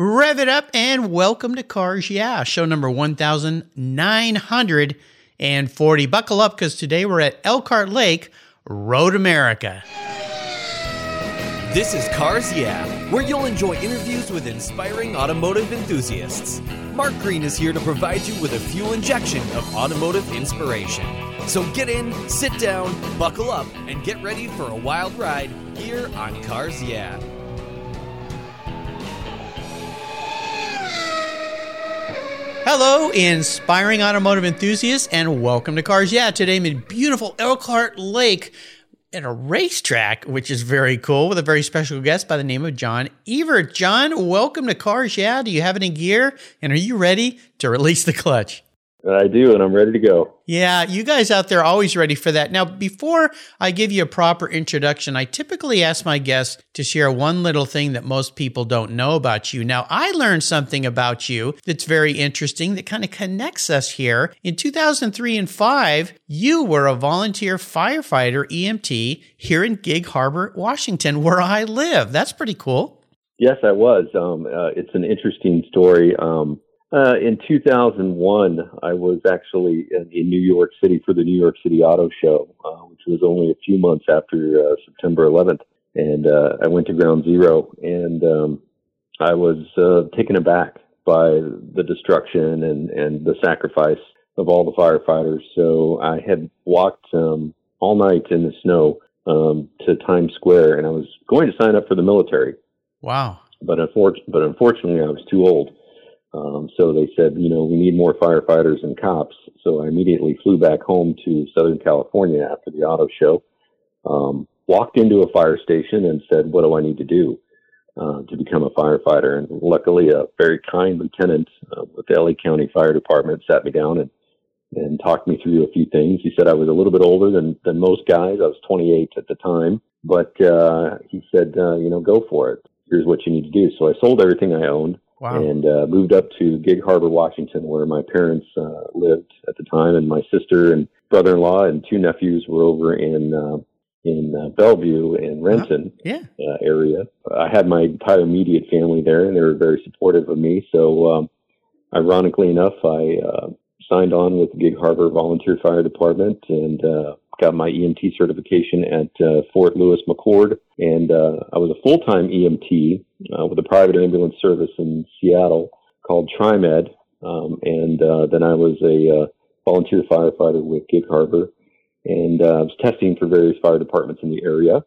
Rev it up and welcome to Cars Yeah, show number 1940. Buckle up because today we're at Elkhart Lake, Road America. This is Cars Yeah, where you'll enjoy interviews with inspiring automotive enthusiasts. Mark Green is here to provide you with a fuel injection of automotive inspiration. So get in, sit down, buckle up, and get ready for a wild ride here on Cars Yeah. Hello, inspiring automotive enthusiasts, and welcome to Cars Yeah. Today I'm in beautiful Elkhart Lake at a racetrack, which is very cool, with a very special guest by the name of John Evert. John, welcome to Cars Yeah. Do you have any gear? And are you ready to release the clutch? I do, and I'm ready to go. Yeah, you guys out there always ready for that. Now, before I give you a proper introduction, I typically ask my guests to share one little thing that most people don't know about you. Now, I learned something about you that's very interesting that kind of connects us here. In 2003 and 5, you were a volunteer firefighter EMT here in Gig Harbor, Washington, where I live. That's pretty cool. Yes, I was. Um, uh, it's an interesting story. Um, uh, in 2001, I was actually in, in, New York City for the New York City Auto Show, uh, which was only a few months after uh, September 11th. And uh, I went to Ground Zero, and um, I was uh, taken aback by the destruction and, and the sacrifice of all the firefighters. So I had walked um, all night in the snow um, to Times Square, and I was going to sign up for the military. Wow! But, unfor- but unfortunately, I was too old um, so they said, you know, we need more firefighters and cops. So I immediately flew back home to Southern California after the auto show, um, walked into a fire station and said, what do I need to do uh, to become a firefighter? And luckily, a very kind lieutenant uh, with the LA County Fire Department sat me down and and talked me through a few things. He said I was a little bit older than than most guys. I was 28 at the time, but uh, he said, uh, you know, go for it. Here's what you need to do. So I sold everything I owned Wow. And uh, moved up to Gig Harbor, Washington, where my parents uh, lived at the time, and my sister and brother-in-law and two nephews were over in uh, in uh, Bellevue and Renton yeah. uh, area. I had my entire immediate family there, and they were very supportive of me. So, um, ironically enough, I uh, signed on with the Gig Harbor Volunteer Fire Department and uh, got my EMT certification at uh, Fort Lewis McChord, and uh, I was a full-time EMT uh, with a private ambulance service in Seattle called TriMed, um, and uh, then I was a uh, volunteer firefighter with Gig Harbor, and uh, I was testing for various fire departments in the area.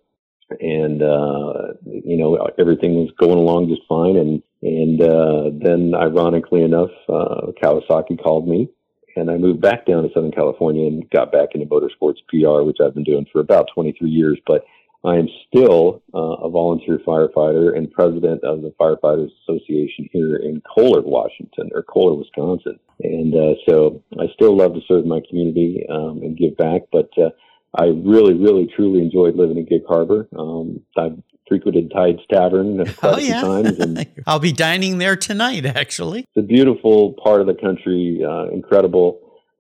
And you know everything was going along just fine, and and then ironically enough, Kawasaki called me and I moved back down to Southern California and got back into motorsports PR, which I've been doing for about 23 years. But I am still uh, a volunteer firefighter and president of the Firefighters Association here in Kohler, Washington, or Kohler, Wisconsin. And uh, so I still love to serve my community um, and give back. But uh, I really, really, truly enjoyed living in Gig Harbor. Um, I've frequented Tides Tavern quite oh, a few yeah. times. And I'll be dining there tonight, actually. It's a beautiful part of the country, uh, incredible,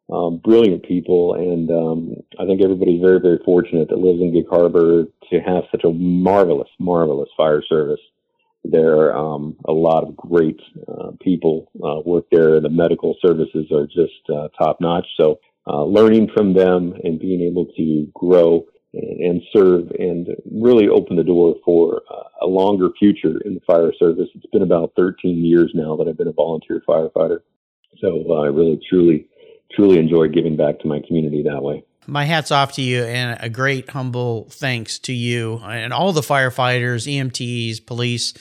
um, brilliant people, and um, I think everybody's very, very fortunate that lives in Gig Harbor to have such a marvelous, marvelous fire service. There are um, a lot of great uh, people uh, work there. The medical services are just uh, top notch. So uh, learning from them and being able to grow and serve and really open the door for a longer future in the fire service. It's been about 13 years now that I've been a volunteer firefighter. So uh, I really, truly, truly enjoy giving back to my community that way. My hat's off to you and a great humble thanks to you and all the firefighters, EMTs, police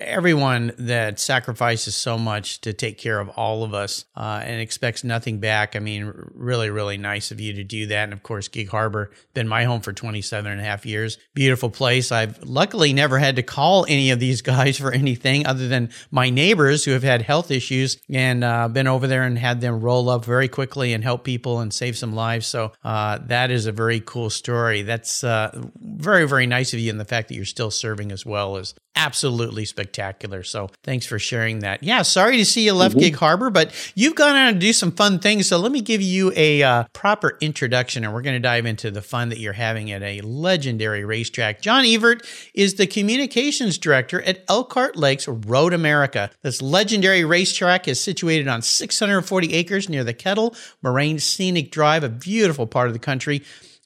everyone that sacrifices so much to take care of all of us uh, and expects nothing back. I mean, really, really nice of you to do that. And of course, Gig Harbor, been my home for 27 and a half years. Beautiful place. I've luckily never had to call any of these guys for anything other than my neighbors who have had health issues and uh, been over there and had them roll up very quickly and help people and save some lives. So uh, that is a very cool story. That's uh, very, very nice of you. And the fact that you're still serving as well is absolutely spectacular. So thanks for sharing that. Yeah, sorry to see you left mm-hmm. Gig Harbor, but you've gone on to do some fun things. So let me give you a uh, proper introduction, and we're going to dive into the fun that you're having at a legendary racetrack. John Evert is the communications director at Elkhart Lakes Road America. This legendary racetrack is situated on 640 acres near the Kettle Moraine Scenic Drive, a beautiful part of the country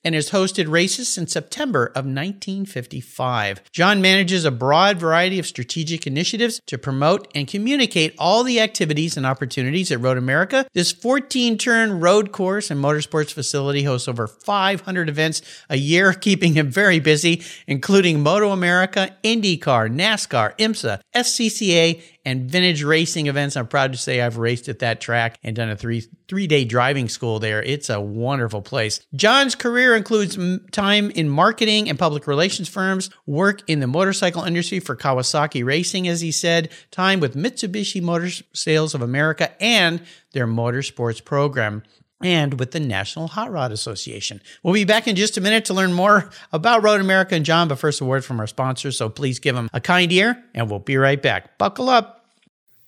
and has hosted races since September of 1955. John manages a broad variety of strategic initiatives to promote and communicate all the activities and opportunities at Road America. This 14 turn road course and motorsports facility hosts over 500 events a year, keeping him very busy, including Moto America, IndyCar, NASCAR, IMSA, SCCA, and vintage racing events. I'm proud to say I've raced at that track and done a three three day driving school there. It's a wonderful place. John's career includes time in marketing and public relations firms, work in the motorcycle industry for Kawasaki Racing, as he said, time with Mitsubishi Motor Sales of America and their motorsports program and with the National Hot Rod Association. We'll be back in just a minute to learn more about Road America and John, but first a word from our sponsors, so please give them a kind ear, and we'll be right back. Buckle up.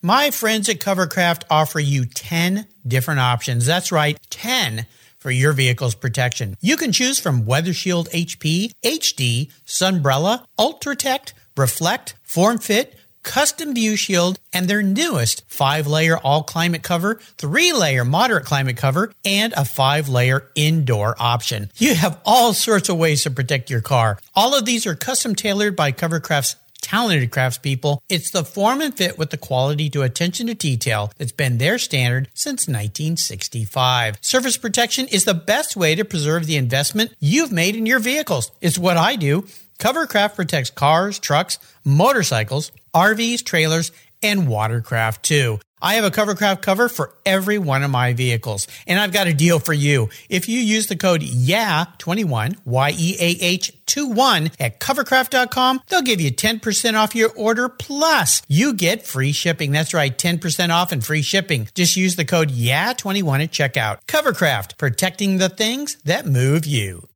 My friends at Covercraft offer you 10 different options. That's right, 10 for your vehicle's protection. You can choose from Weather Shield HP, HD, Sunbrella, Ultratect, Reflect, Form Fit, Custom View Shield, and their newest five layer all climate cover, three layer moderate climate cover, and a five layer indoor option. You have all sorts of ways to protect your car. All of these are custom tailored by Covercraft's talented craftspeople. It's the form and fit with the quality to attention to detail that's been their standard since 1965. Surface protection is the best way to preserve the investment you've made in your vehicles. It's what I do. Covercraft protects cars, trucks, motorcycles, RVs, trailers, and watercraft too. I have a Covercraft cover for every one of my vehicles, and I've got a deal for you. If you use the code YEAH21, Y-E-A-H 21 at covercraft.com, they'll give you 10% off your order, plus you get free shipping. That's right, 10% off and free shipping. Just use the code YEAH21 at checkout. Covercraft, protecting the things that move you.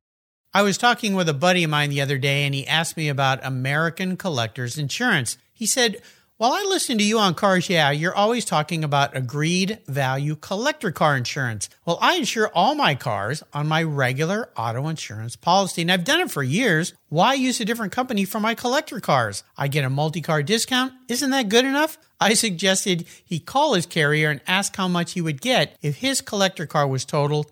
I was talking with a buddy of mine the other day, and he asked me about American Collectors Insurance. He said, while I listen to you on Cars Yeah, you're always talking about agreed value collector car insurance. Well, I insure all my cars on my regular auto insurance policy, and I've done it for years. Why use a different company for my collector cars? I get a multi car discount. Isn't that good enough? I suggested he call his carrier and ask how much he would get if his collector car was totaled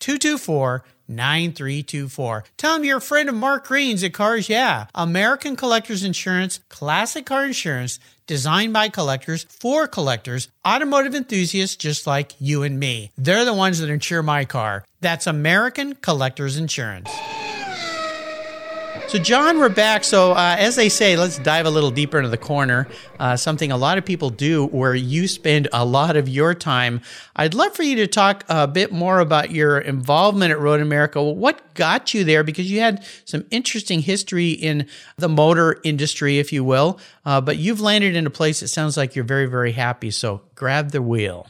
224 9324. Tell them you're a friend of Mark Green's at Cars Yeah. American Collectors Insurance, classic car insurance designed by collectors for collectors, automotive enthusiasts just like you and me. They're the ones that insure my car. That's American Collectors Insurance. So, John, we're back. So, uh, as they say, let's dive a little deeper into the corner. Uh, something a lot of people do where you spend a lot of your time. I'd love for you to talk a bit more about your involvement at Road America. What got you there? Because you had some interesting history in the motor industry, if you will, uh, but you've landed in a place that sounds like you're very, very happy. So, grab the wheel.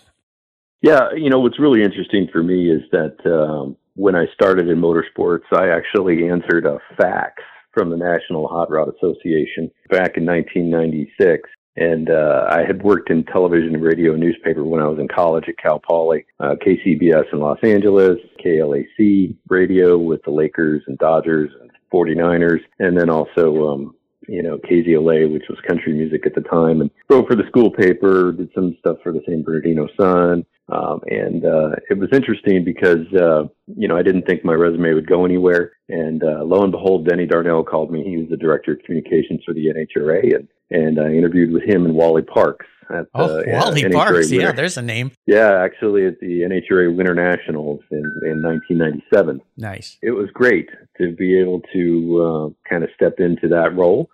Yeah, you know, what's really interesting for me is that um, when I started in motorsports, I actually answered a fax from the National Hot Rod Association back in 1996. And uh, I had worked in television and radio and newspaper when I was in college at Cal Poly, uh, KCBS in Los Angeles, KLAC radio with the Lakers and Dodgers and 49ers, and then also um, you know, KZLA, which was country music at the time, and wrote for the school paper, did some stuff for the San Bernardino Sun. Um, and uh, it was interesting because, uh, you know, I didn't think my resume would go anywhere. And uh, lo and behold, Denny Darnell called me. He was the director of communications for the NHRA, and, and I interviewed with him and Wally Parks. At, oh, uh, Wally NHRA Parks, Winter. yeah, there's a name. Yeah, actually, at the NHRA Winter Nationals in, in 1997. Nice. It was great to be able to uh, kind of step into that role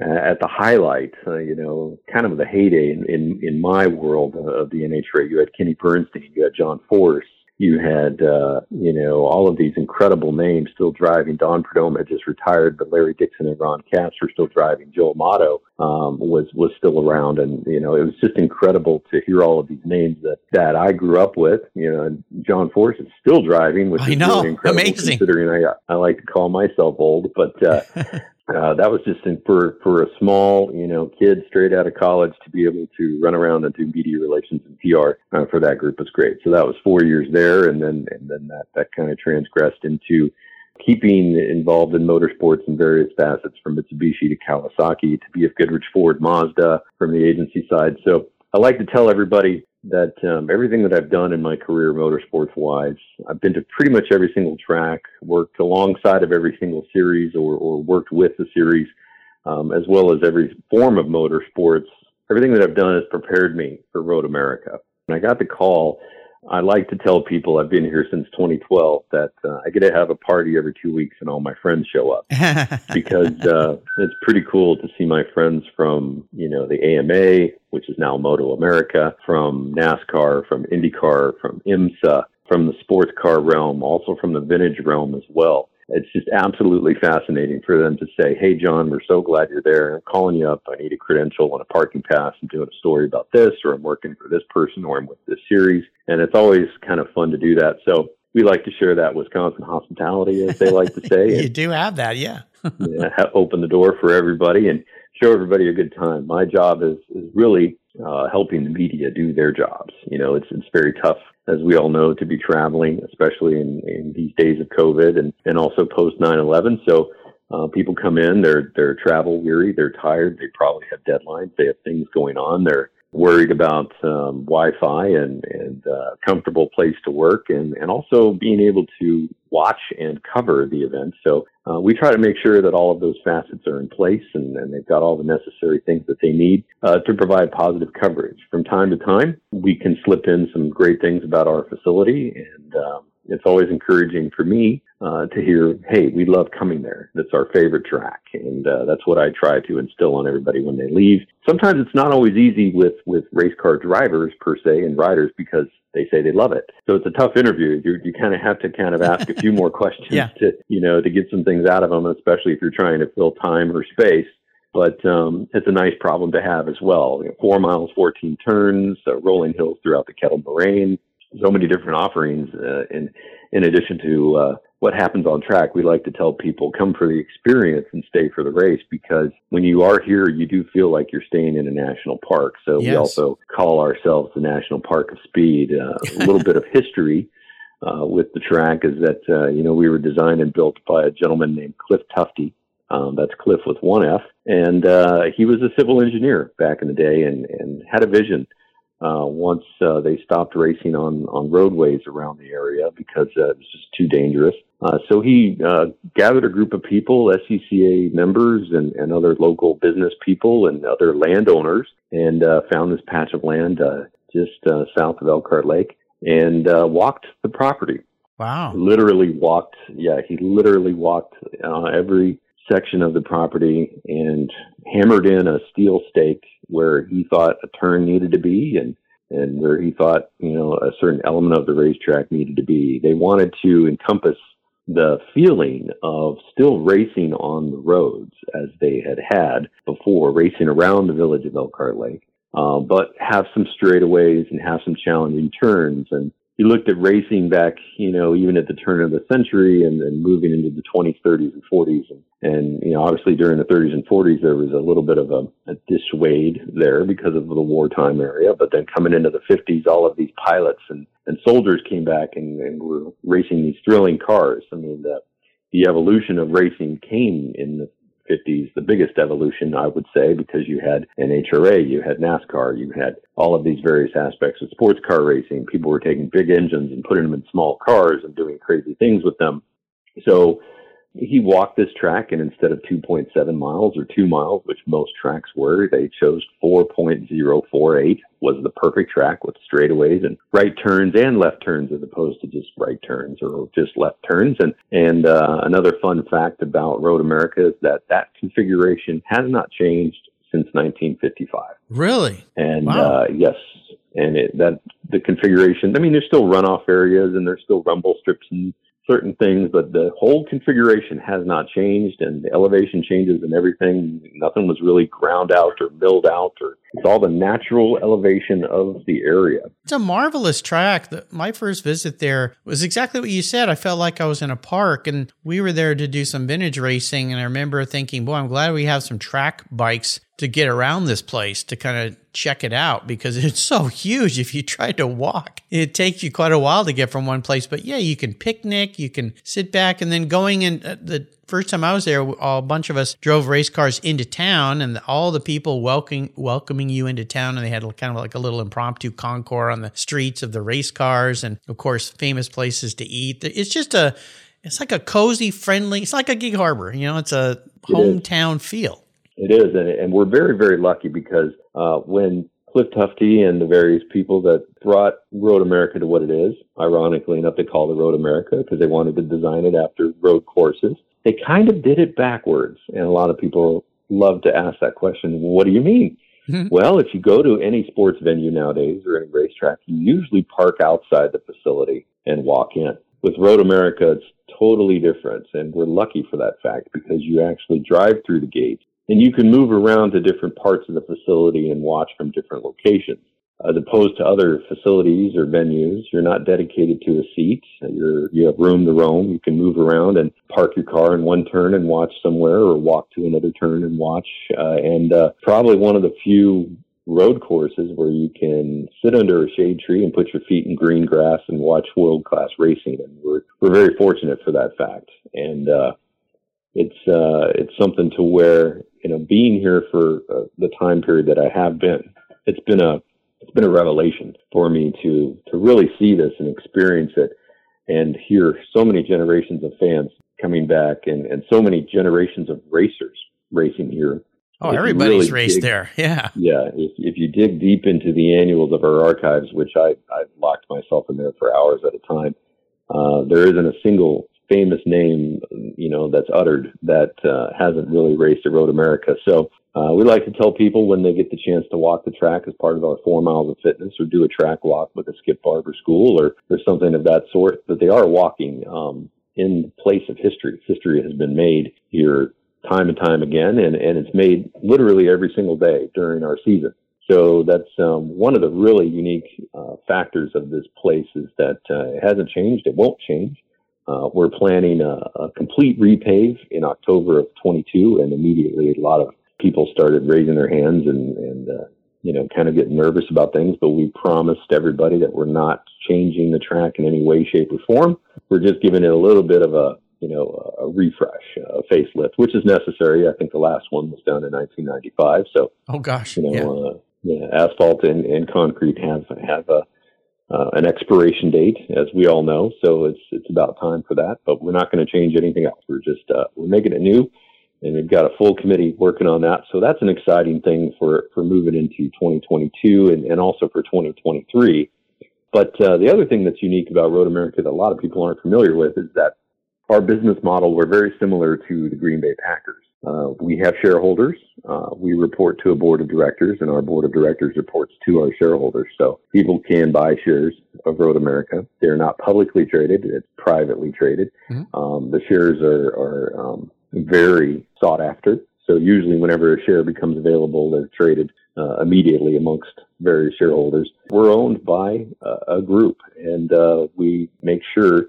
at the highlight, uh, you know, kind of the heyday in, in, in my world of the NHRA. You had Kenny Bernstein, you had John Force, you had, uh, you know, all of these incredible names still driving. Don had just retired, but Larry Dixon and Ron Capps were still driving. Joe Amato um, was was still around, and you know, it was just incredible to hear all of these names that that I grew up with. You know, and John Force is still driving, which I is know, really incredible amazing. Considering I I like to call myself old, but uh, uh, that was just in, for for a small, you know, kid straight out of college to be able to run around and do media relations and PR uh, for that group was great. So that was four years there, and then and then that that kind of transgressed into keeping involved in motorsports in various facets, from Mitsubishi to Kawasaki to BF Goodrich Ford Mazda from the agency side. So I like to tell everybody that um, everything that I've done in my career, motorsports wise, I've been to pretty much every single track, worked alongside of every single series, or, or worked with the series, um, as well as every form of motorsports. Everything that I've done has prepared me for Road America. And I got the call I like to tell people I've been here since 2012 that uh, I get to have a party every two weeks and all my friends show up. Because uh, it's pretty cool to see my friends from you know the AMA, which is now Moto America, from NASCAR, from IndyCar, from IMSA, from the sports car realm, also from the vintage realm as well it's just absolutely fascinating for them to say, Hey, John, we're so glad you're there. I'm calling you up. I need a credential and a parking pass. I'm doing a story about this, or I'm working for this person, or I'm with this series. And it's always kind of fun to do that. So we like to share that Wisconsin hospitality, as they like to say. you do have that, yeah. yeah. Open the door for everybody and show everybody a good time. My job is, is really uh, helping the media do their jobs. You know, it's it's very tough, as we all know, to be traveling, especially in, in these days of COVID and, and also post 9/11. So uh, people come in, they're they're travel weary, they're tired, they probably have deadlines, they have things going on, they're worried about um, Wi-Fi and and uh, comfortable place to work, and and also being able to watch and cover the event. So uh, we try to make sure that all of those facets are in place and, and they've got all the necessary things that they need uh, to provide positive coverage. From time to time, we can slip in some great things about our facility and. Um, it's always encouraging for me uh, to hear, hey, we love coming there. That's our favorite track, and uh, that's what I try to instill on everybody when they leave. Sometimes it's not always easy with with race car drivers per se and riders because they say they love it. So it's a tough interview. You you kind of have to kind of ask a few more questions yeah. to you know to get some things out of them, especially if you're trying to fill time or space but um, it's a nice problem to have as well. You know, four miles, 14 turns, uh, rolling hills throughout the Kettle Moraine, so many different offerings. Uh, in in addition to uh, what happens on track, we like to tell people come for the experience and stay for the race because when you are here, you do feel like you're staying in a national park. So yes. we also call ourselves the National Park of Speed. Uh, a little bit of history. Uh, with the track is that uh, you know we were designed and built by a gentleman named Clif Tufte, um, that's Clif with one F, and uh, he was a civil engineer back in the day and, and had a vision uh, once uh, they stopped racing on, on roadways around the area because uh, it was just too dangerous. Uh, so he uh, gathered a group of people, SCCA members and, and other local business people and other landowners, and uh, found this patch of land just south of Elkhart Lake and walked the property. Wow. Literally walked, yeah, he literally walked every section of the property and hammered in a steel stake where he thought a turn needed to be and and where he thought you know a certain element of the racetrack needed to be. They wanted to encompass the feeling of still racing on the roads as they had had before, racing around the village of Elkhart Lake, uh, but have some straightaways and have some challenging turns and you looked at racing back, you know, even at the turn of the century and then moving into the 20s, 30s, and 40s. And, and, you know, obviously during the 30s and 40s, there was a little bit of a, a dissuade there because of the wartime area. But then coming into the 50s, all of these pilots and, and soldiers came back and, and were racing these thrilling cars. I mean, the, the evolution of racing came in the 50s, the biggest evolution, I would say, because you had NHRA, you had NASCAR, you had all of these various aspects of sports car racing. People were taking big engines and putting them in small cars and doing crazy things with them. So he walked this track, and instead of 2.7 miles or two miles, which most tracks were, they chose 4.048 was the perfect track with straightaways and right turns and left turns as opposed to just right turns or just left turns. And and uh, another fun fact about Road America is that that configuration has not changed since 1955. Really? And wow. uh, yes, and it, that the configuration. I mean, there's still runoff areas and there's still rumble strips and certain things, but the whole configuration has not changed, and the elevation changes and everything. Nothing was really ground out or milled out, or it's all the natural elevation of the area. It's a marvelous track. My first visit there was exactly what you said. I felt like I was in a park, and we were there to do some vintage racing. And I remember thinking, "Boy, I'm glad we have some track bikes to get around this place to kind of check it out because it's so huge. If you try to walk, it takes you quite a while to get from one place. But yeah, you can picnic, you can sit back, and then going in uh, the first time I was there, a bunch of us drove race cars into town, and all the people welcoming welcoming you into town, and they had kind of like a little impromptu concours on the streets of the race cars, and of course, famous places to eat. It's just a it's like a cozy, friendly. It's like a gig harbor, you know. It's a hometown feel. It is, and, and we're very, very lucky because uh, when Clif Tufte and the various people that brought Road America to what it is, ironically enough, they called it Road America because they wanted to design it after road courses. They kind of did it backwards, and a lot of people love to ask that question. What do you mean? Mm-hmm. Well, if you go to any sports venue nowadays or any racetrack, you usually park outside the facility and walk in. With Road America, it's totally different, and we're lucky for that fact because you actually drive through the gates and you can move around to different parts of the facility and watch from different locations. As opposed to other facilities or venues, you're not dedicated to a seat. You're, you have room to roam. You can move around and park your car in one turn and watch somewhere or walk to another turn and watch. Uh, and uh, probably one of the few road courses where you can sit under a shade tree and put your feet in green grass and watch world class racing. And we're, we're very fortunate for that fact. And, uh, it's uh, it's something to where you know being here for uh, the time period that I have been, it's been a it's been a revelation for me to to really see this and experience it, and hear so many generations of fans coming back and and so many generations of racers racing here. Oh, if everybody's really raced dig, there. Yeah. Yeah. If, if you dig deep into the annuals of our archives, which I, I've locked myself in there for hours at a time, uh, there isn't a single famous name, you know, that's uttered that uh, hasn't really raced at Road America. So uh, we like to tell people when they get the chance to walk the track as part of our four miles of fitness or do a track walk with a Skip Barber school or, or something of that sort, that they are walking um, in the place of history. History has been made here time and time again, and, and it's made literally every single day during our season. So that's um, one of the really unique uh, factors of this place is that uh, it hasn't changed. It won't change. Uh, we're planning a, a, complete repave in October of 22, and immediately a lot of people started raising their hands and, and uh, you know, kind of getting nervous about things. But we promised everybody that we're not changing the track in any way, shape, or form. We're just giving it a little bit of a, you know, a refresh, a facelift, which is necessary. I think the last one was done in 1995. So, oh gosh, you know, yeah. Uh, yeah, asphalt and, and concrete have have a uh, an expiration date, as we all know. So it's it's about time for that. But we're not going to change anything else. We're just uh, we're making it new, and we've got a full committee working on that. So that's an exciting thing for for moving into 2022 and, and also for 2023. But uh, the other thing that's unique about Road America that a lot of people aren't familiar with is that our business model we're very similar to the Green Bay Packers. Uh, we have shareholders. Uh, we report to a board of directors, and our board of directors reports to our shareholders. So people can buy shares of Road America. They're not publicly traded; it's privately traded. Mm-hmm. Um, the shares are, are um, very sought after. So usually, whenever a share becomes available, they're traded uh, immediately amongst various shareholders. We're owned by a group, and uh, we make sure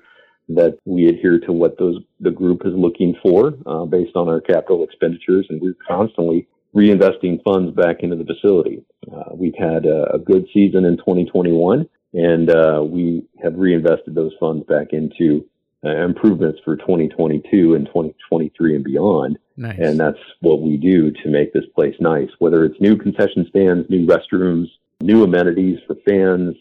that we adhere to what those the group is looking for uh, based on our capital expenditures, and we're constantly reinvesting funds back into the facility. Uh, we've had a, a, good season in 2021, and uh, we have reinvested those funds back into uh, improvements for 2022 and 2023 and beyond. Nice. And that's what we do to make this place nice, whether it's new concession stands, new restrooms, new amenities for fans,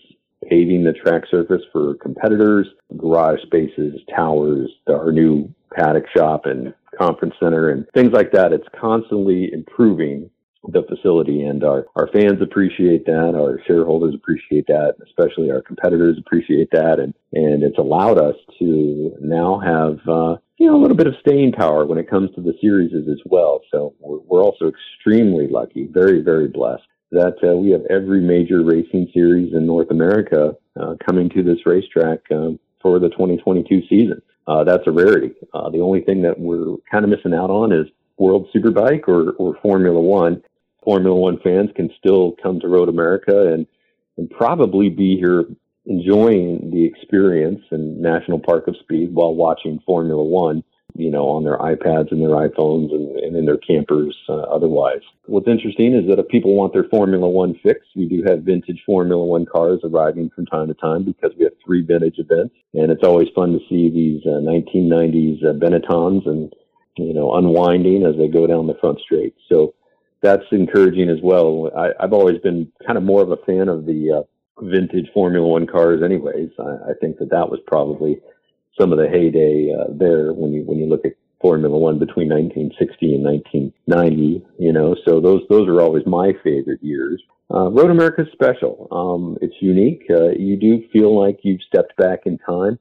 paving the track surface for competitors, garage spaces, towers, our new paddock shop and conference center and things like that. It's constantly improving the facility and our, our fans appreciate that. Our shareholders appreciate that. Especially our competitors appreciate that. And and it's allowed us to now have uh, you know a little bit of staying power when it comes to the series as well. So we're, we're also extremely lucky very very blessed that uh, we have every major racing series in North America uh, coming to this racetrack um, for the 2022 season. Uh, that's a rarity. Uh, the only thing that we're kind of missing out on is World Superbike or, or Formula One. Formula One fans can still come to Road America and, and probably be here enjoying the experience in National Park of Speed while watching Formula One you know, on their iPads and their iPhones and, and in their campers uh, otherwise. What's interesting is that if people want their Formula One fix, we do have vintage Formula One cars arriving from time to time because we have three vintage events. And it's always fun to see these uh, 1990s uh, Benettons and, you know, unwinding as they go down the front straight. So that's encouraging as well. I, I've always been kind of more of a fan of the uh, vintage Formula One cars anyways. I, I think that that was probably some of the heyday uh, there when you when you look at Formula One between 1960 and 1990. You know, so those those are always my favorite years. Uh, Road America is special. Um, it's unique. Uh, you do feel like you've stepped back in time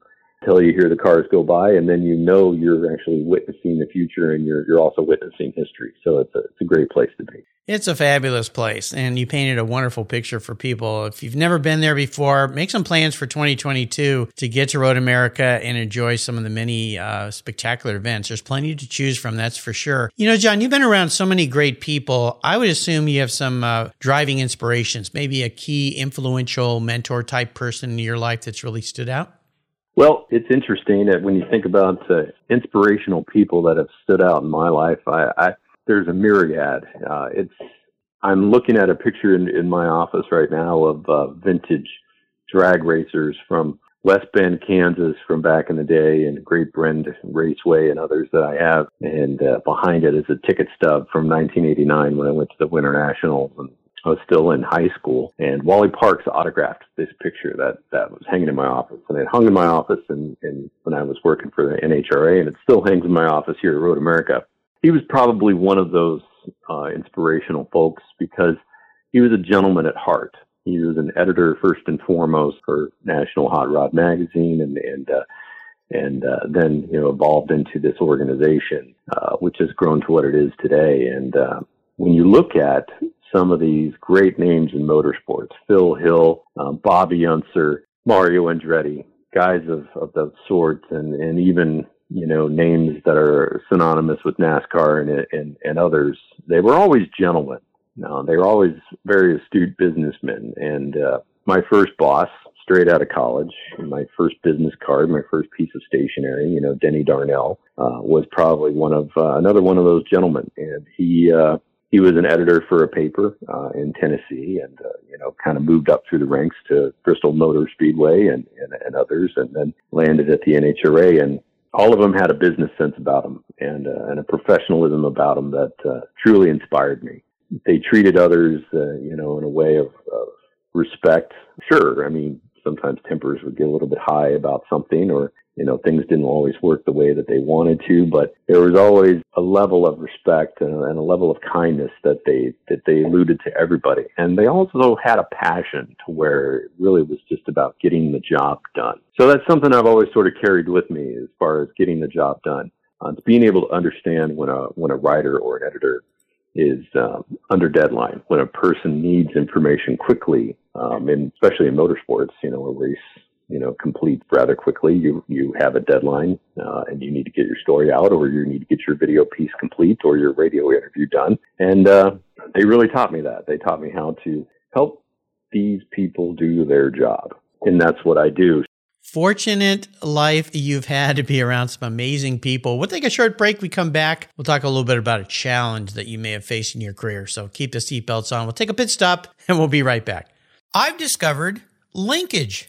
until you hear the cars go by, and then you know you're actually witnessing the future, and you're you're also witnessing history. So it's a it's a great place to be. It's a fabulous place, and you painted a wonderful picture for people. If you've never been there before, make some plans for 2022 to get to Road America and enjoy some of the many uh, spectacular events. There's plenty to choose from, that's for sure. You know, John, you've been around so many great people. I would assume you have some uh, driving inspirations, maybe a key influential mentor type person in your life that's really stood out. Well, it's interesting that when you think about uh, inspirational people that have stood out in my life, I, I there's a myriad. Uh, it's I'm looking at a picture in, in my office right now of uh, vintage drag racers from West Bend, Kansas, from back in the day, and Great Bend Raceway, and others that I have. And uh, behind it is a ticket stub from 1989 when I went to the Winter Nationals, and I was still in high school. And Wally Parks autographed this picture that that was hanging in my office, and it hung in my office, and, and when I was working for the NHRA, and it still hangs in my office here at Road America he was probably one of those uh, inspirational folks because he was a gentleman at heart. He was an editor first and foremost for National Hot Rod magazine, and and uh, and uh, then you know evolved into this organization, uh, which has grown to what it is today. And uh, when you look at some of these great names in motorsports, Phil Hill, um, Bobby Unser, Mario Andretti, guys of, of the sorts, and, and even you know, names that are synonymous with NASCAR and, and, and others, they were always gentlemen. No, they were always very astute businessmen. And uh, my first boss, straight out of college, my first business card, my first piece of stationery, you know, Denny Darnell, uh, was probably one of uh, another one of those gentlemen. And he uh, he was an editor for a paper uh, in Tennessee, and uh, you know, kind of moved up through the ranks to Bristol Motor Speedway and, and and others, and then landed at the NHRA. And all of them had a business sense about them and uh, and a professionalism about them that uh, truly inspired me. They treated others, uh, you know, in a way of, of respect. Sure, I mean, sometimes tempers would get a little bit high about something, or you know things didn't always work the way that they wanted to but there was always a level of respect and, a level of kindness that they that they alluded to everybody. And they also had a passion to where it really was just about getting the job done. So that's something i've always sort of carried with me as far as getting the job done. Uh, it's being able to understand when a when a writer or an editor is um, under deadline when a person needs information quickly um, and especially in motorsports you know a race you know complete rather quickly. You you have a deadline uh, and you need to get your story out, or you need to get your video piece complete, or your radio interview done. And uh, they really taught me that. They taught me how to help these people do their job, and that's what I do. Fortunate life you've had to be around some amazing people. We'll take a short break. We come back. We'll talk a little bit about a challenge that you may have faced in your career. So keep the seatbelts on. We'll take a pit stop and we'll be right back. I've discovered linkage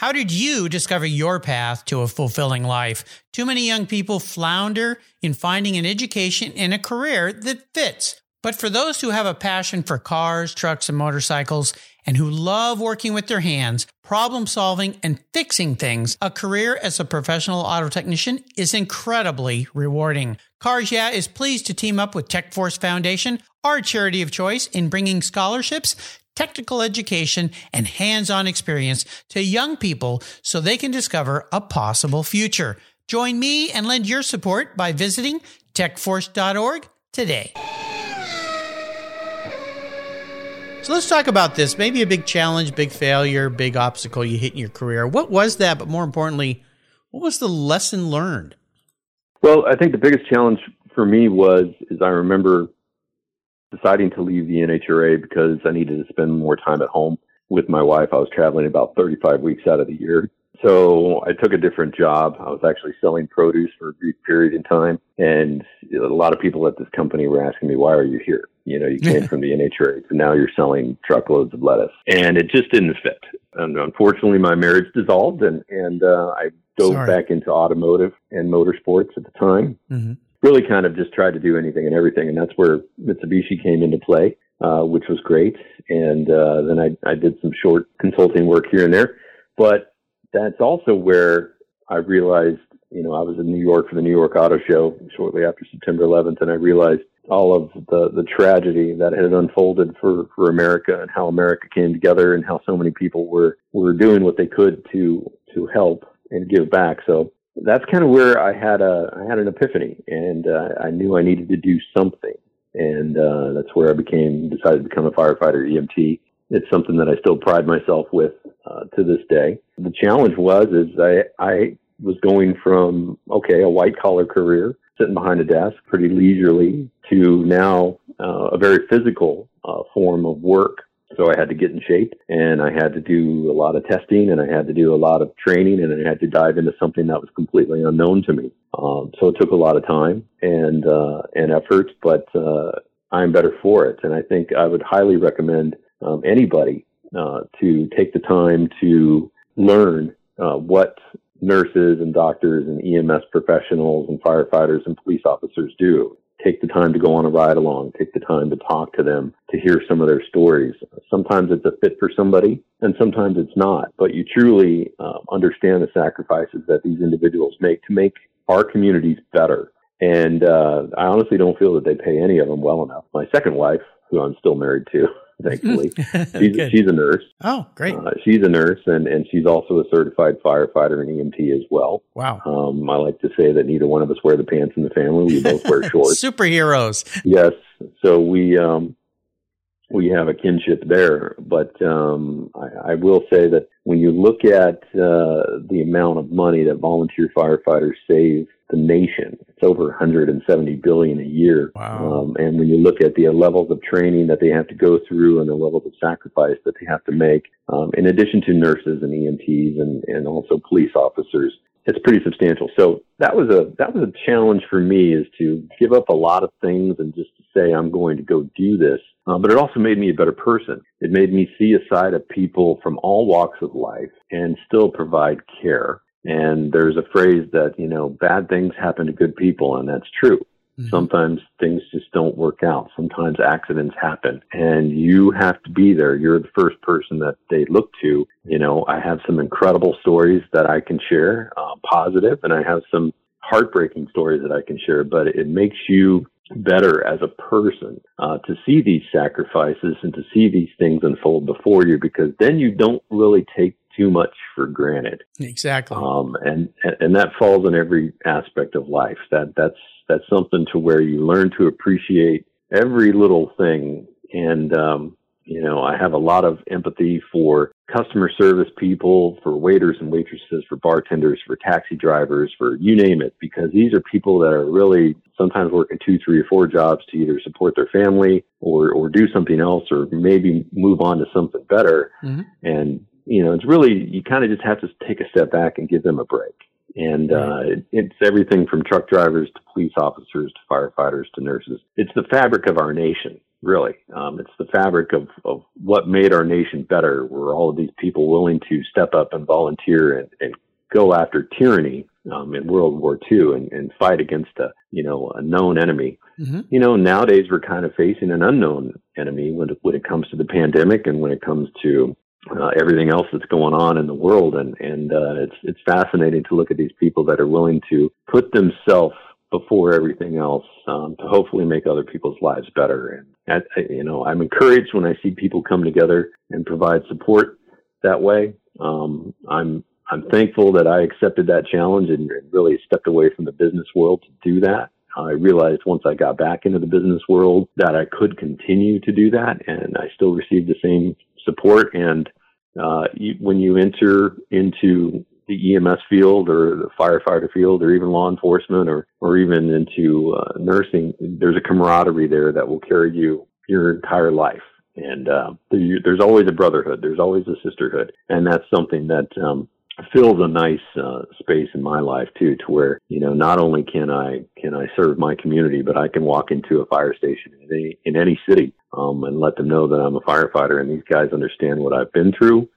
How did you discover your path to a fulfilling life? Too many young people flounder in finding an education and a career that fits. But for those who have a passion for cars, trucks, and motorcycles, and who love working with their hands, problem solving, and fixing things, a career as a professional auto technician is incredibly rewarding. Cars Yeah is pleased to team up with TechForce Foundation, our charity of choice, in bringing scholarships, technical education, and hands on experience to young people so they can discover a possible future. Join me and lend your support by visiting techforce.org today. So let's talk about this. Maybe a big challenge, big failure, big obstacle you hit in your career. What was that? But more importantly, what was the lesson learned? Well, I think the biggest challenge for me was is I remember deciding to leave the NHRA because I needed to spend more time at home with my wife. I was traveling about 35 weeks out of the year. So I took a different job. I was actually selling produce for a brief period in time. And a lot of people at this company were asking me, why are you here? You know, you came from the NHRA, and now you're selling truckloads of lettuce. And it just didn't fit. And unfortunately, my marriage dissolved and, and uh, I dove Sorry. back into automotive and motorsports at the time. Mm-hmm. Really kind of just tried to do anything and everything. And that's where Mitsubishi came into play, uh, which was great. And uh, then I, I did some short consulting work here and there. But that's also where I realized, you know, I was in New York for the New York Auto Show shortly after September 11th, and I realized all of the, the tragedy that had unfolded for, for America and how America came together and how so many people were, were doing what they could to, to help and give back. So that's kind of where I had a, I had an epiphany and uh, I knew I needed to do something. And, uh, that's where I became, decided to become a firefighter EMT it's something that I still pride myself with uh, to this day. The challenge was is I I was going from okay a white collar career sitting behind a desk pretty leisurely to now uh, a very physical uh, form of work. So I had to get in shape and I had to do a lot of testing and I had to do a lot of training and I had to dive into something that was completely unknown to me. Um, so it took a lot of time and uh, and effort, but uh, I'm better for it. And I think I would highly recommend um, anybody uh, to take the time to learn uh, what nurses and doctors and EMS professionals and firefighters and police officers do. Take the time to go on a ride along. Take the time to talk to them, to hear some of their stories. Sometimes it's a fit for somebody, and sometimes it's not. But you truly uh, understand the sacrifices that these individuals make to make our communities better. And uh, I honestly don't feel that they pay any of them well enough. My second wife, who I'm still married to, thankfully. she's, she's a nurse. Oh, great. Uh, she's a nurse, and, and she's also a certified firefighter and EMT as well. Wow. Um, I like to say that neither one of us wear the pants in the family. We both wear shorts. Superheroes. Yes. So we um, we have a kinship there. But um, I, I will say that when you look at uh, the amount of money that volunteer firefighters save the nation. It's over 170 billion a year. Wow. Um, and when you look at the levels of training that they have to go through and the levels of sacrifice that they have to make, um, in addition to nurses and EMTs and, and also police officers, it's pretty substantial. So that was a that was a challenge for me is to give up a lot of things and just to say I'm going to go do this. Uh, but it also made me a better person. It made me see a side of people from all walks of life and still provide care and there's a phrase that, you know, bad things happen to good people, and that's true. Mm-hmm. Sometimes things just don't work out. Sometimes accidents happen and you have to be there. You're the first person that they look to. You know, I have some incredible stories that I can share, uh, positive, and I have some heartbreaking stories that I can share, but it makes you better as a person uh, to see these sacrifices and to see these things unfold before you because then you don't really take too much for granted. Exactly. Um, and, and that falls in every aspect of life. That, that's, that's something to where you learn to appreciate every little thing. And, um, you know, I have a lot of empathy for customer service people, for waiters and waitresses, for bartenders, for taxi drivers, for you name it, because these are people that are really sometimes working two, three, or four jobs to either support their family or, or do something else or maybe move on to something better. Mm-hmm. And, you know, it's really, you kind of just have to take a step back and give them a break. And uh, it, it's everything from truck drivers to police officers to firefighters to nurses. It's the fabric of our nation really. Um, it's the fabric of, of what made our nation better, were all of these people willing to step up and volunteer and, and go after tyranny um, in World War II and, and fight against a you know a known enemy. Mm-hmm. You know nowadays we're kind of facing an unknown enemy when it, when it comes to the pandemic and when it comes to uh, everything else that's going on in the world. And and uh, it's it's fascinating to look at these people that are willing to put themselves before everything else um, to hopefully make other people's lives better. And you know, I'm encouraged when I see people come together and provide support that way. Um, I'm I'm thankful that I accepted that challenge and really stepped away from the business world to do that. I realized once I got back into the business world that I could continue to do that, and I still received the same support. And uh, you, when you enter into the EMS field or the firefighter field or even law enforcement or, or even into uh, nursing, there's a camaraderie there that will carry you your entire life. And uh, there's always a brotherhood, there's always a sisterhood, and that's something that um, fills a nice uh, space in my life too, to where you know not only can I can I serve my community, but I can walk into a fire station in any in any city um, and let them know that I'm a firefighter, and these guys understand what I've been through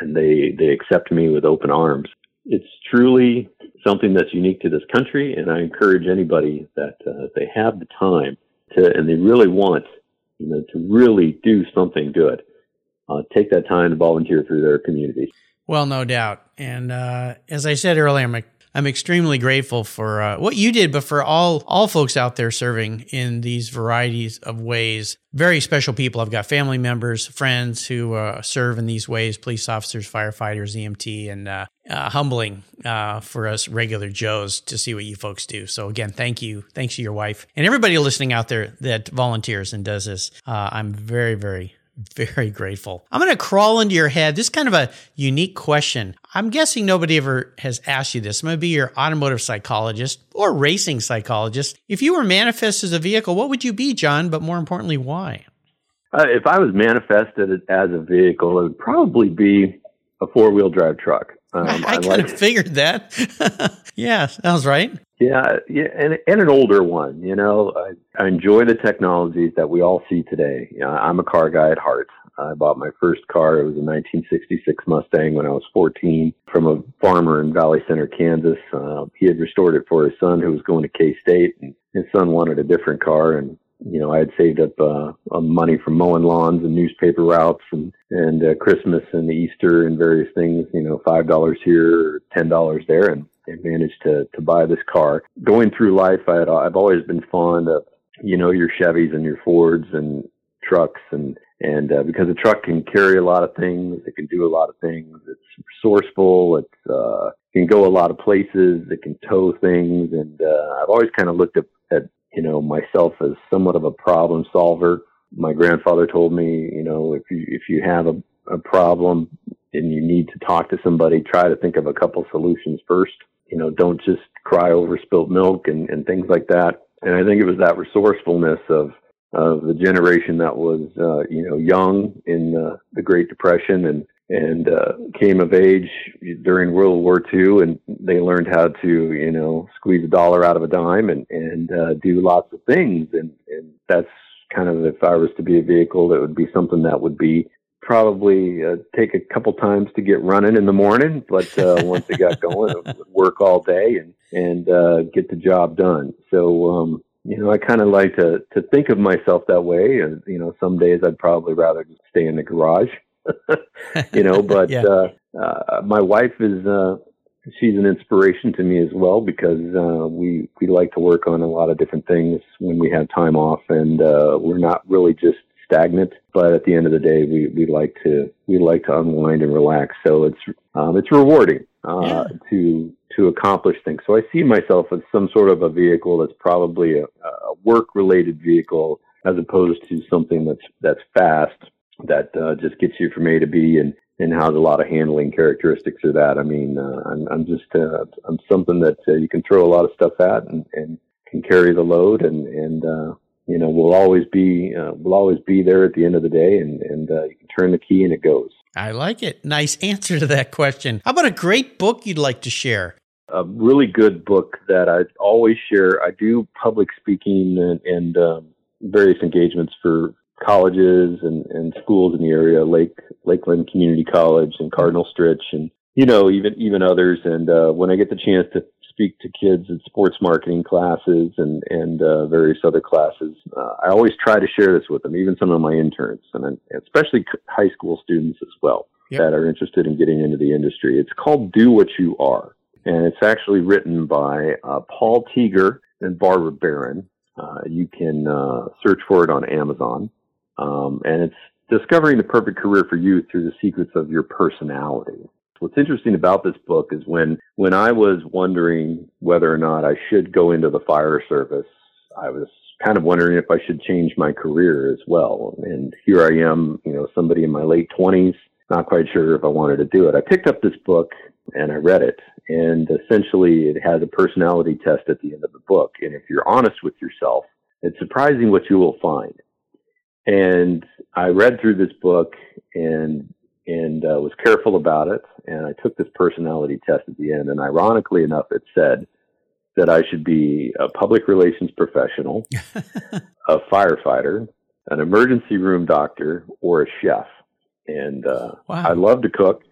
and they they accept me with open arms. It's truly something that's unique to this country, and I encourage anybody that uh, if they have the time to and they really want, you know, to really do something good, uh, take that time to volunteer through their communities. Well, no doubt. And uh, as I said earlier, I'm I'm extremely grateful for uh, what you did, but for all all folks out there serving in these varieties of ways. Very special people. I've got family members, friends who uh, serve in these ways: police officers, firefighters, EMT, and uh, uh, humbling uh, for us regular Joes to see what you folks do. So again, thank you, thanks to your wife and everybody listening out there that volunteers and does this. I'm very, very very grateful. I'm going to crawl into your head. This is kind of a unique question. I'm guessing nobody ever has asked you this. I'm going to be your automotive psychologist or racing psychologist. If you were manifest as a vehicle, what would you be, John? But more importantly, why? Uh, if I was manifested as a vehicle, it would probably be a four wheel drive truck. Um, I, I kind like, of figured that. yeah, sounds right. Yeah, yeah, and and an older one. You know, I, I enjoy the technologies that we all see today. You know, I'm a car guy at heart. I bought my first car. It was a 1966 Mustang when I was 14 from a farmer in Valley Center, Kansas. Uh, he had restored it for his son who was going to K State, and his son wanted a different car. And you know, I had saved up uh, money from mowing lawns and newspaper routes and and uh, Christmas and Easter and various things. You know, five dollars here, ten dollars there, and, and managed to to buy this car. Going through life, I had I've always been fond of you know your Chevys and your Fords and trucks and and uh, because a truck can carry a lot of things, it can do a lot of things. It's resourceful. It's uh, can go a lot of places. It can tow things, and uh, I've always kind of looked at, at you know myself as somewhat of a problem solver. My grandfather told me, you know, if you if you have a, a problem and you need to talk to somebody, try to think of a couple solutions first. You know, don't just cry over spilt milk and, and things like that. And I think it was that resourcefulness of of the generation that was uh, you know young in the, the Great Depression and and uh, came of age during World War II, and they learned how to, you know, squeeze a dollar out of a dime and and uh, do lots of things, and and that's kind of if I was to be a vehicle, that would be something that would be probably uh, take a couple times to get running in the morning, but uh, once it got going, it would work all day and and uh, get the job done. So. Um, you know, I kind of like to to think of myself that way, and you know, some days I'd probably rather just stay in the garage you know, but yeah. uh, uh, my wife is uh, she's an inspiration to me as well because uh, we we like to work on a lot of different things when we have time off, and uh, we're not really just stagnant. But at the end of the day, we, we like to we like to unwind and relax. So it's um, it's rewarding uh, yeah. to to accomplish things. So I see myself as some sort of a vehicle that's probably a, a work related vehicle as opposed to something that's that's fast that uh, just gets you from A to B and and has a lot of handling characteristics of that. I mean, uh, I'm, I'm just uh, I'm something that uh, you can throw a lot of stuff at and, and can carry the load and and uh, you know will always be uh, will always be there at the end of the day and and uh, you can turn the key and it goes. I like it. Nice answer to that question. How about a great book you'd like to share? A really good book that I always share. I do public speaking and, and um, various engagements for colleges and, and schools in the area, Lake Lakeland Community College and Cardinal Stritch, and you know even even others. And uh, when I get the chance to speak to kids in sports marketing classes and and uh, various other classes, uh, I always try to share this with them, even some of my interns, and especially high school students as well yep. that are interested in getting into the industry. It's called "Do What You Are," and it's actually written by uh, Paul Tieger and Barbara Barron. Uh, you can uh, search for it on Amazon. Um, and it's discovering the perfect career for you through the secrets of your personality. What's interesting about this book is when, when I was wondering whether or not I should go into the fire service, I was kind of wondering if I should change my career as well. And here I am, you know, somebody in my late twenties, not quite sure if I wanted to do it. I picked up this book and I read it and essentially it has a personality test at the end of the book. And if you're honest with yourself, it's surprising what you will find. And I read through this book and and uh, was careful about it. And I took this personality test at the end. And ironically enough, it said that I should be a public relations professional, a firefighter, an emergency room doctor, or a chef. And uh, wow. I love to cook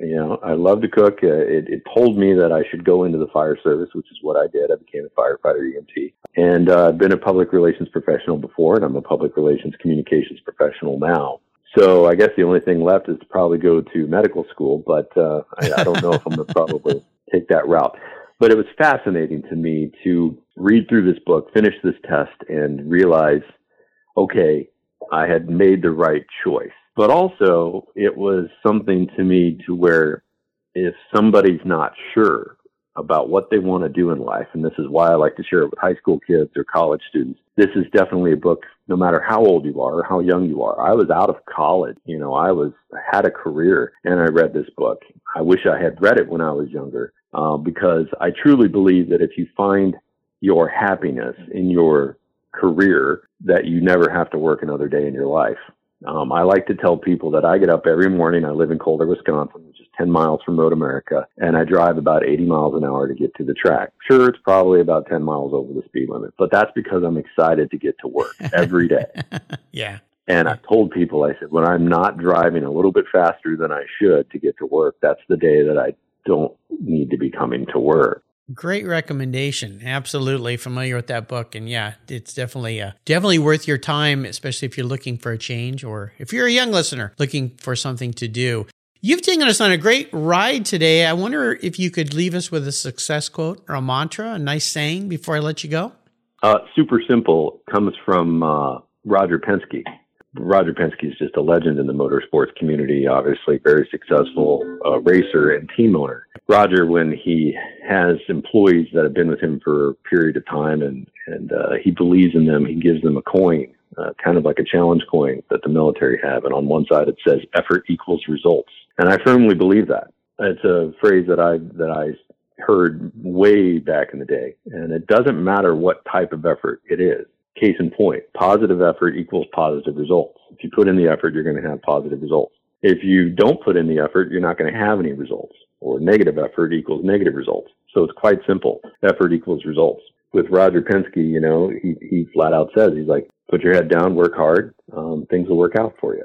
you know, I love to cook. Uh, it, it told me that I should go into the fire service, which is what I did. I became a firefighter EMT, and uh, I've been a public relations professional before, and I'm a public relations communications professional now. So I guess the only thing left is to probably go to medical school, but uh, I, I don't know if I'm going to probably take that route. But it was fascinating to me to read through this book, finish this test, and realize, okay, I had made the right choice but also it was something to me to where if somebody's not sure about what they want to do in life, and this is why I like to share it with high school kids or college students, this is definitely a book, no matter how old you are or how young you are. I was out of college, you know, I was, had a career and I read this book. I wish I had read it when I was younger, uh, because I truly believe that if you find your happiness in your career, that you never have to work another day in your life. Um, I like to tell people that I get up every morning. I live in Kohler, Wisconsin, which is 10 miles from Road America, and I drive about 80 miles an hour to get to the track. Sure, it's probably about 10 miles over the speed limit, but that's because I'm excited to get to work every day. yeah. And I told people, I said, when I'm not driving a little bit faster than I should to get to work, that's the day that I don't need to be coming to work. Great recommendation. Absolutely familiar with that book, and yeah, it's definitely uh, definitely worth your time, especially if you're looking for a change or if you're a young listener looking for something to do. You've taken us on a great ride today. I wonder if you could leave us with a success quote or a mantra, a nice saying before I let you go. Uh, super simple. Comes from uh, Roger Penske. Roger Penske is just a legend in the motorsports community, obviously very successful uh, racer and team owner. Roger, when he has employees that have been with him for a period of time and, and uh, he believes in them, he gives them a coin, uh, kind of like a challenge coin that the military have. And on one side it says effort equals results. And I firmly believe that. It's a phrase that I, that I heard way back in the day. And it doesn't matter what type of effort it is Case in point, positive effort equals positive results. If you put in the effort, you're going to have positive results. If you don't put in the effort, you're not going to have any results. Or negative effort equals negative results. So it's quite simple. Effort equals results. With Roger Penske, you know, he, he flat out says, he's like, put your head down, work hard, um, things will work out for you.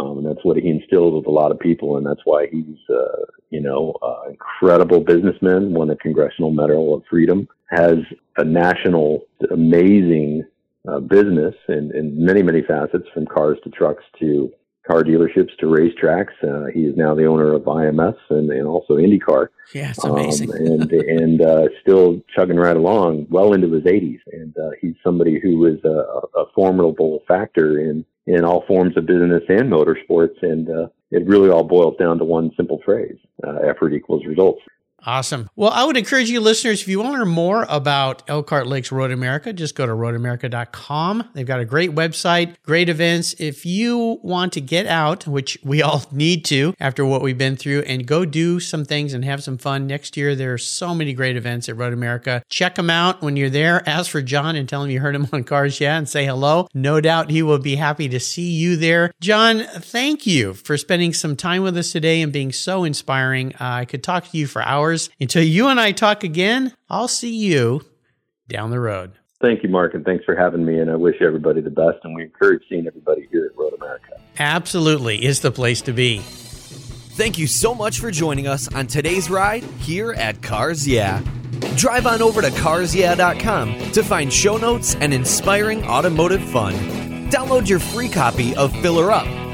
Um, and that's what he instills with a lot of people, and that's why he's, uh, you know, uh, incredible businessman, won a Congressional Medal of Freedom, has a national, amazing uh, business in, in many, many facets, from cars to trucks to car dealerships to racetracks. Uh, he is now the owner of IMS and, and also IndyCar. Yeah, it's amazing. Um, and and uh, still chugging right along, well into his 80s. And uh, he's somebody who is a, a, formidable factor in in all forms of business and motorsports. And uh, it really all boils down to one simple phrase: uh, effort equals results. Awesome. Well, I would encourage you listeners, if you want to learn more about Elkhart Lakes Road America, just go to roadamerica.com. They've got a great website, great events. If you want to get out, which we all need to after what we've been through, and go do some things and have some fun next year, there are so many great events at Road America. Check them out when you're there. Ask for John and tell him you heard him on Cars Yeah and say hello. No doubt he will be happy to see you there. John, thank you for spending some time with us today and being so inspiring. Uh, I could talk to you for hours. Until you and I talk again, I'll see you down the road. Thank you, Mark, and thanks for having me. And I wish everybody the best. And we encourage seeing everybody here at Road America. Absolutely is the place to be. Thank you so much for joining us on today's ride here at Cars Yeah. Drive on over to carsyeah.com to find show notes and inspiring automotive fun. Download your free copy of Filler Up